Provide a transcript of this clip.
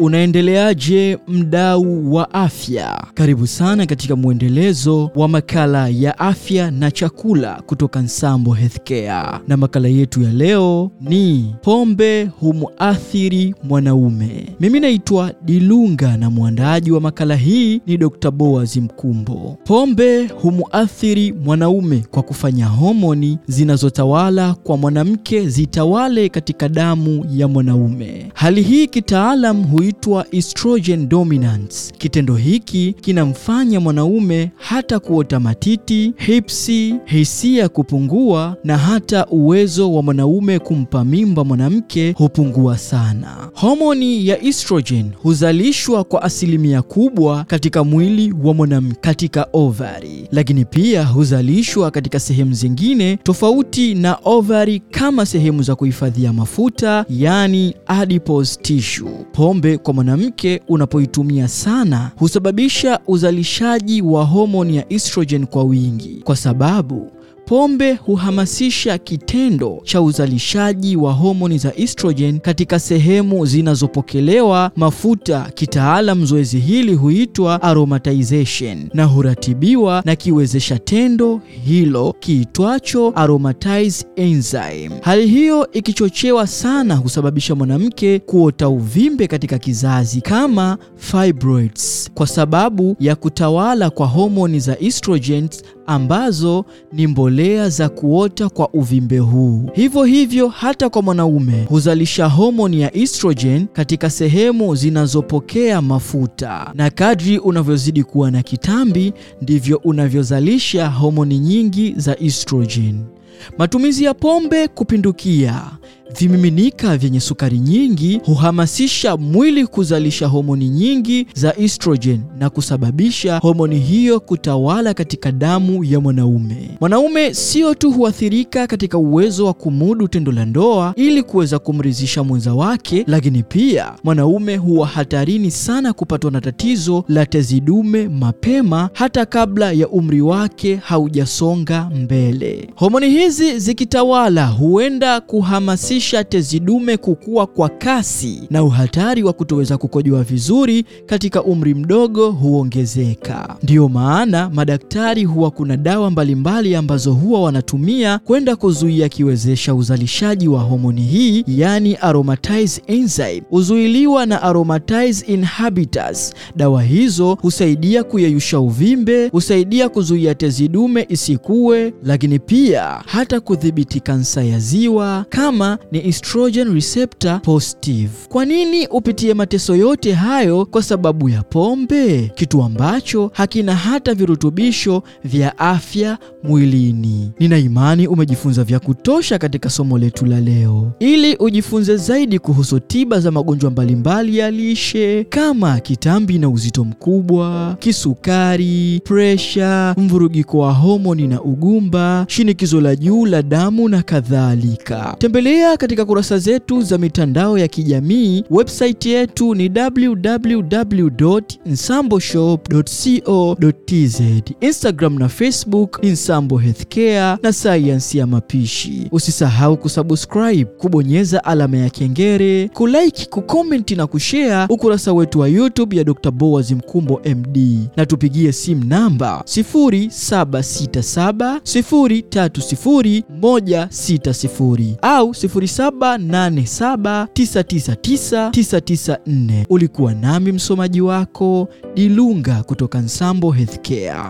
Unaendeleaje mdau wa afya? Karibu sana katika mwendelezo wa makala ya afya na chakula kutoka Nsambo Healthcare, na makala yetu ya leo ni pombe humuathiri mwanaume. Mimi naitwa Dilunga na mwandaji wa makala hii ni Dr. Boaz Mkumbo. Pombe humuathiri mwanaume kwa kufanya homoni zinazotawala kwa mwanamke zitawale katika damu ya mwanaume. Hali hii kitaalam huitwa estrogen dominance. Kitendo hiki kinamfanya mwanaume hata kuota matiti, hipsi, hisia kupungua na hata uwezo wa mwanaume kumpa mimba mwanamke hupungua sana. Homoni ya estrogen huzalishwa kwa asilimia kubwa katika mwili wa mwanamke katika ovari, lakini pia huzalishwa katika sehemu zingine tofauti na ovari kama sehemu za kuhifadhia mafuta, yani adipose tissue. Pombe kwa mwanamke unapoitumia sana husababisha uzalishaji wa homoni ya estrogen kwa wingi, kwa sababu pombe huhamasisha kitendo cha uzalishaji wa homoni za estrogen katika sehemu zinazopokelewa mafuta. Kitaalam, zoezi hili huitwa aromatization na huratibiwa na kiwezesha tendo hilo kiitwacho aromatize enzyme. Hali hiyo ikichochewa sana husababisha mwanamke kuota uvimbe katika kizazi kama fibroids, kwa sababu ya kutawala kwa homoni za estrogen ambazo ni mbolea za kuota kwa uvimbe huu. Hivyo hivyo hata kwa mwanaume huzalisha homoni ya estrogen katika sehemu zinazopokea mafuta, na kadri unavyozidi kuwa na kitambi ndivyo unavyozalisha homoni nyingi za estrogen. Matumizi ya pombe kupindukia vimiminika vyenye sukari nyingi huhamasisha mwili kuzalisha homoni nyingi za estrogen na kusababisha homoni hiyo kutawala katika damu ya mwanaume. Mwanaume sio tu huathirika katika uwezo wa kumudu tendo la ndoa ili kuweza kumridhisha mwenza wake, lakini pia mwanaume huwa hatarini sana kupatwa na tatizo la tezi dume mapema hata kabla ya umri wake haujasonga mbele. Homoni hizi zikitawala huenda kuhamasisha tezi zidume kukua kwa kasi na uhatari wa kutoweza kukojoa vizuri katika umri mdogo huongezeka. Ndiyo maana madaktari huwa kuna dawa mbalimbali ambazo huwa wanatumia kwenda kuzuia kiwezesha uzalishaji wa homoni hii, yani aromatase enzyme huzuiliwa na aromatase inhibitors. Dawa hizo husaidia kuyeyusha uvimbe, husaidia kuzuia tezi dume isikue, lakini pia hata kudhibiti kansa ya ziwa kama ni estrogen receptor positive. Kwa nini upitie mateso yote hayo kwa sababu ya pombe, kitu ambacho hakina hata virutubisho vya afya mwilini? Nina imani umejifunza vya kutosha katika somo letu la leo. Ili ujifunze zaidi kuhusu tiba za magonjwa mbalimbali ya lishe kama kitambi na uzito mkubwa, kisukari, presha, mvurugiko wa homoni na ugumba, shinikizo la juu la damu na kadhalika, tembelea katika kurasa zetu za mitandao ya kijamii. Website yetu ni www.nsamboshop.co.tz. Instagram na Facebook ni Nsambo Healthcare na sayansi ya mapishi. Usisahau kusubscribe, kubonyeza alama ya kengele, kulike, kukomenti na kushare ukurasa wetu wa YouTube ya Dr. Boaz Mkumbo MD, na tupigie simu namba 0767 030 160 au 0787999994. Ulikuwa nami msomaji wako Dilunga kutoka Nsambo Healthcare.